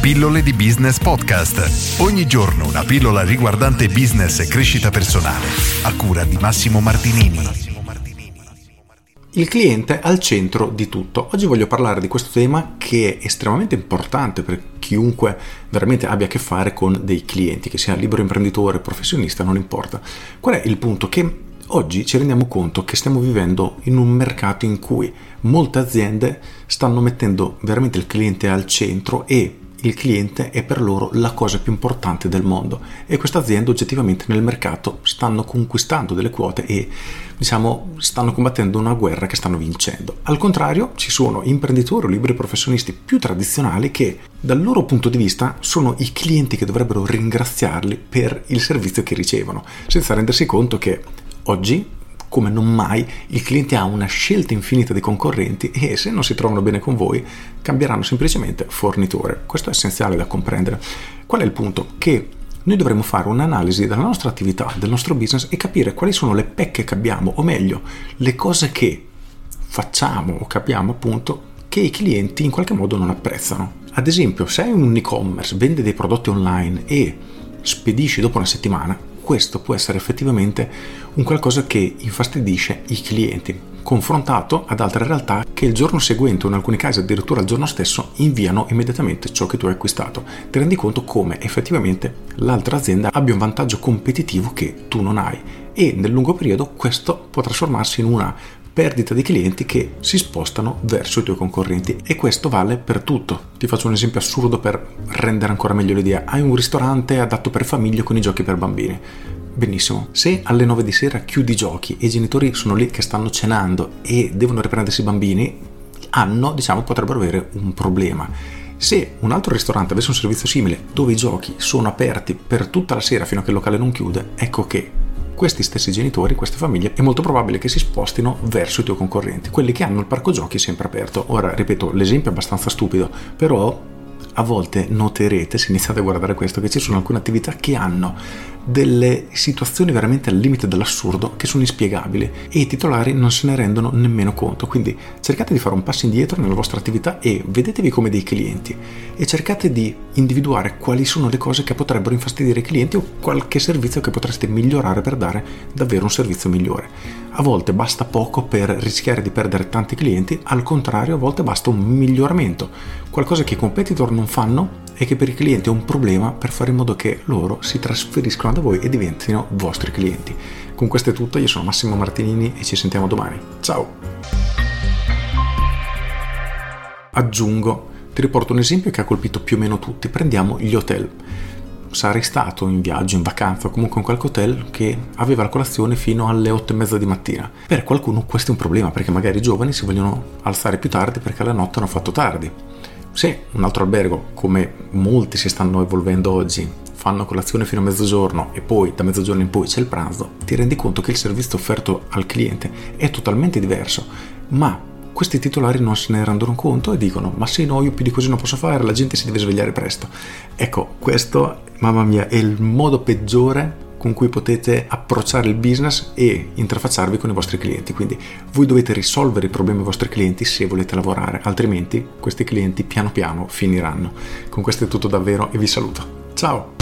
Pillole di Business Podcast. Ogni giorno una pillola riguardante business e crescita personale. A cura di Massimo Martinini. Il cliente al centro di tutto. Oggi voglio parlare di questo tema che è estremamente importante per chiunque veramente abbia a che fare con dei clienti, che sia libero imprenditore, professionista, non importa. Qual è il punto? Che oggi ci rendiamo conto che stiamo vivendo in un mercato in cui molte aziende stanno mettendo veramente il cliente al centro e il cliente è per loro la cosa più importante del mondo e queste aziende oggettivamente nel mercato stanno conquistando delle quote e diciamo stanno combattendo una guerra che stanno vincendo. Al contrario ci sono imprenditori o liberi professionisti più tradizionali che dal loro punto di vista sono i clienti che dovrebbero ringraziarli per il servizio che ricevono, senza rendersi conto che oggi come non mai il cliente ha una scelta infinita di concorrenti e se non si trovano bene con voi cambieranno semplicemente fornitore. Questo è essenziale da comprendere. Qual è il punto? Che noi dovremmo fare un'analisi della nostra attività, del nostro business e capire quali sono le pecche che abbiamo, o meglio, le cose che facciamo o capiamo appunto che i clienti in qualche modo non apprezzano. Ad esempio, se hai un e-commerce, vende dei prodotti online e spedisci dopo una settimana, questo può essere effettivamente un qualcosa che infastidisce i clienti, confrontato ad altre realtà che il giorno seguente o in alcuni casi addirittura il giorno stesso inviano immediatamente ciò che tu hai acquistato. Ti rendi conto come effettivamente l'altra azienda abbia un vantaggio competitivo che tu non hai e nel lungo periodo questo può trasformarsi in una perdita di clienti che si spostano verso i tuoi concorrenti e questo vale per tutto. Ti faccio un esempio assurdo per rendere ancora meglio l'idea. Hai un ristorante adatto per famiglie con i giochi per bambini. Benissimo, se alle 9 di sera chiudi i giochi e i genitori sono lì che stanno cenando e devono riprendersi i bambini, hanno, diciamo, potrebbero avere un problema. Se un altro ristorante avesse un servizio simile dove i giochi sono aperti per tutta la sera fino a che il locale non chiude, ecco che questi stessi genitori, queste famiglie, è molto probabile che si spostino verso i tuoi concorrenti, quelli che hanno il parco giochi sempre aperto. Ora, ripeto, l'esempio è abbastanza stupido, però a volte noterete, se iniziate a guardare questo, che ci sono alcune attività che hanno delle situazioni veramente al limite dell'assurdo che sono inspiegabili e i titolari non se ne rendono nemmeno conto. Quindi cercate di fare un passo indietro nella vostra attività e vedetevi come dei clienti e cercate di individuare quali sono le cose che potrebbero infastidire i clienti o qualche servizio che potreste migliorare per dare davvero un servizio migliore. A volte basta poco per rischiare di perdere tanti clienti, al contrario a volte basta un miglioramento, qualcosa che i competitor non fanno e che per i clienti è un problema per fare in modo che loro si trasferiscano da voi e diventino vostri clienti. Con questo è tutto, io sono Massimo Martinini e ci sentiamo domani. Ciao! Aggiungo, ti riporto un esempio che ha colpito più o meno tutti, prendiamo gli hotel sarei stato in viaggio, in vacanza o comunque in qualche hotel che aveva la colazione fino alle 8 e mezza di mattina. Per qualcuno questo è un problema perché magari i giovani si vogliono alzare più tardi perché la notte hanno fatto tardi. Se un altro albergo, come molti si stanno evolvendo oggi, fanno colazione fino a mezzogiorno e poi da mezzogiorno in poi c'è il pranzo, ti rendi conto che il servizio offerto al cliente è totalmente diverso, ma questi titolari non se ne rendono conto e dicono ma se no io più di così non posso fare, la gente si deve svegliare presto. Ecco, questo, mamma mia, è il modo peggiore con cui potete approcciare il business e interfacciarvi con i vostri clienti. Quindi voi dovete risolvere i problemi dei vostri clienti se volete lavorare, altrimenti questi clienti piano piano finiranno. Con questo è tutto davvero e vi saluto. Ciao!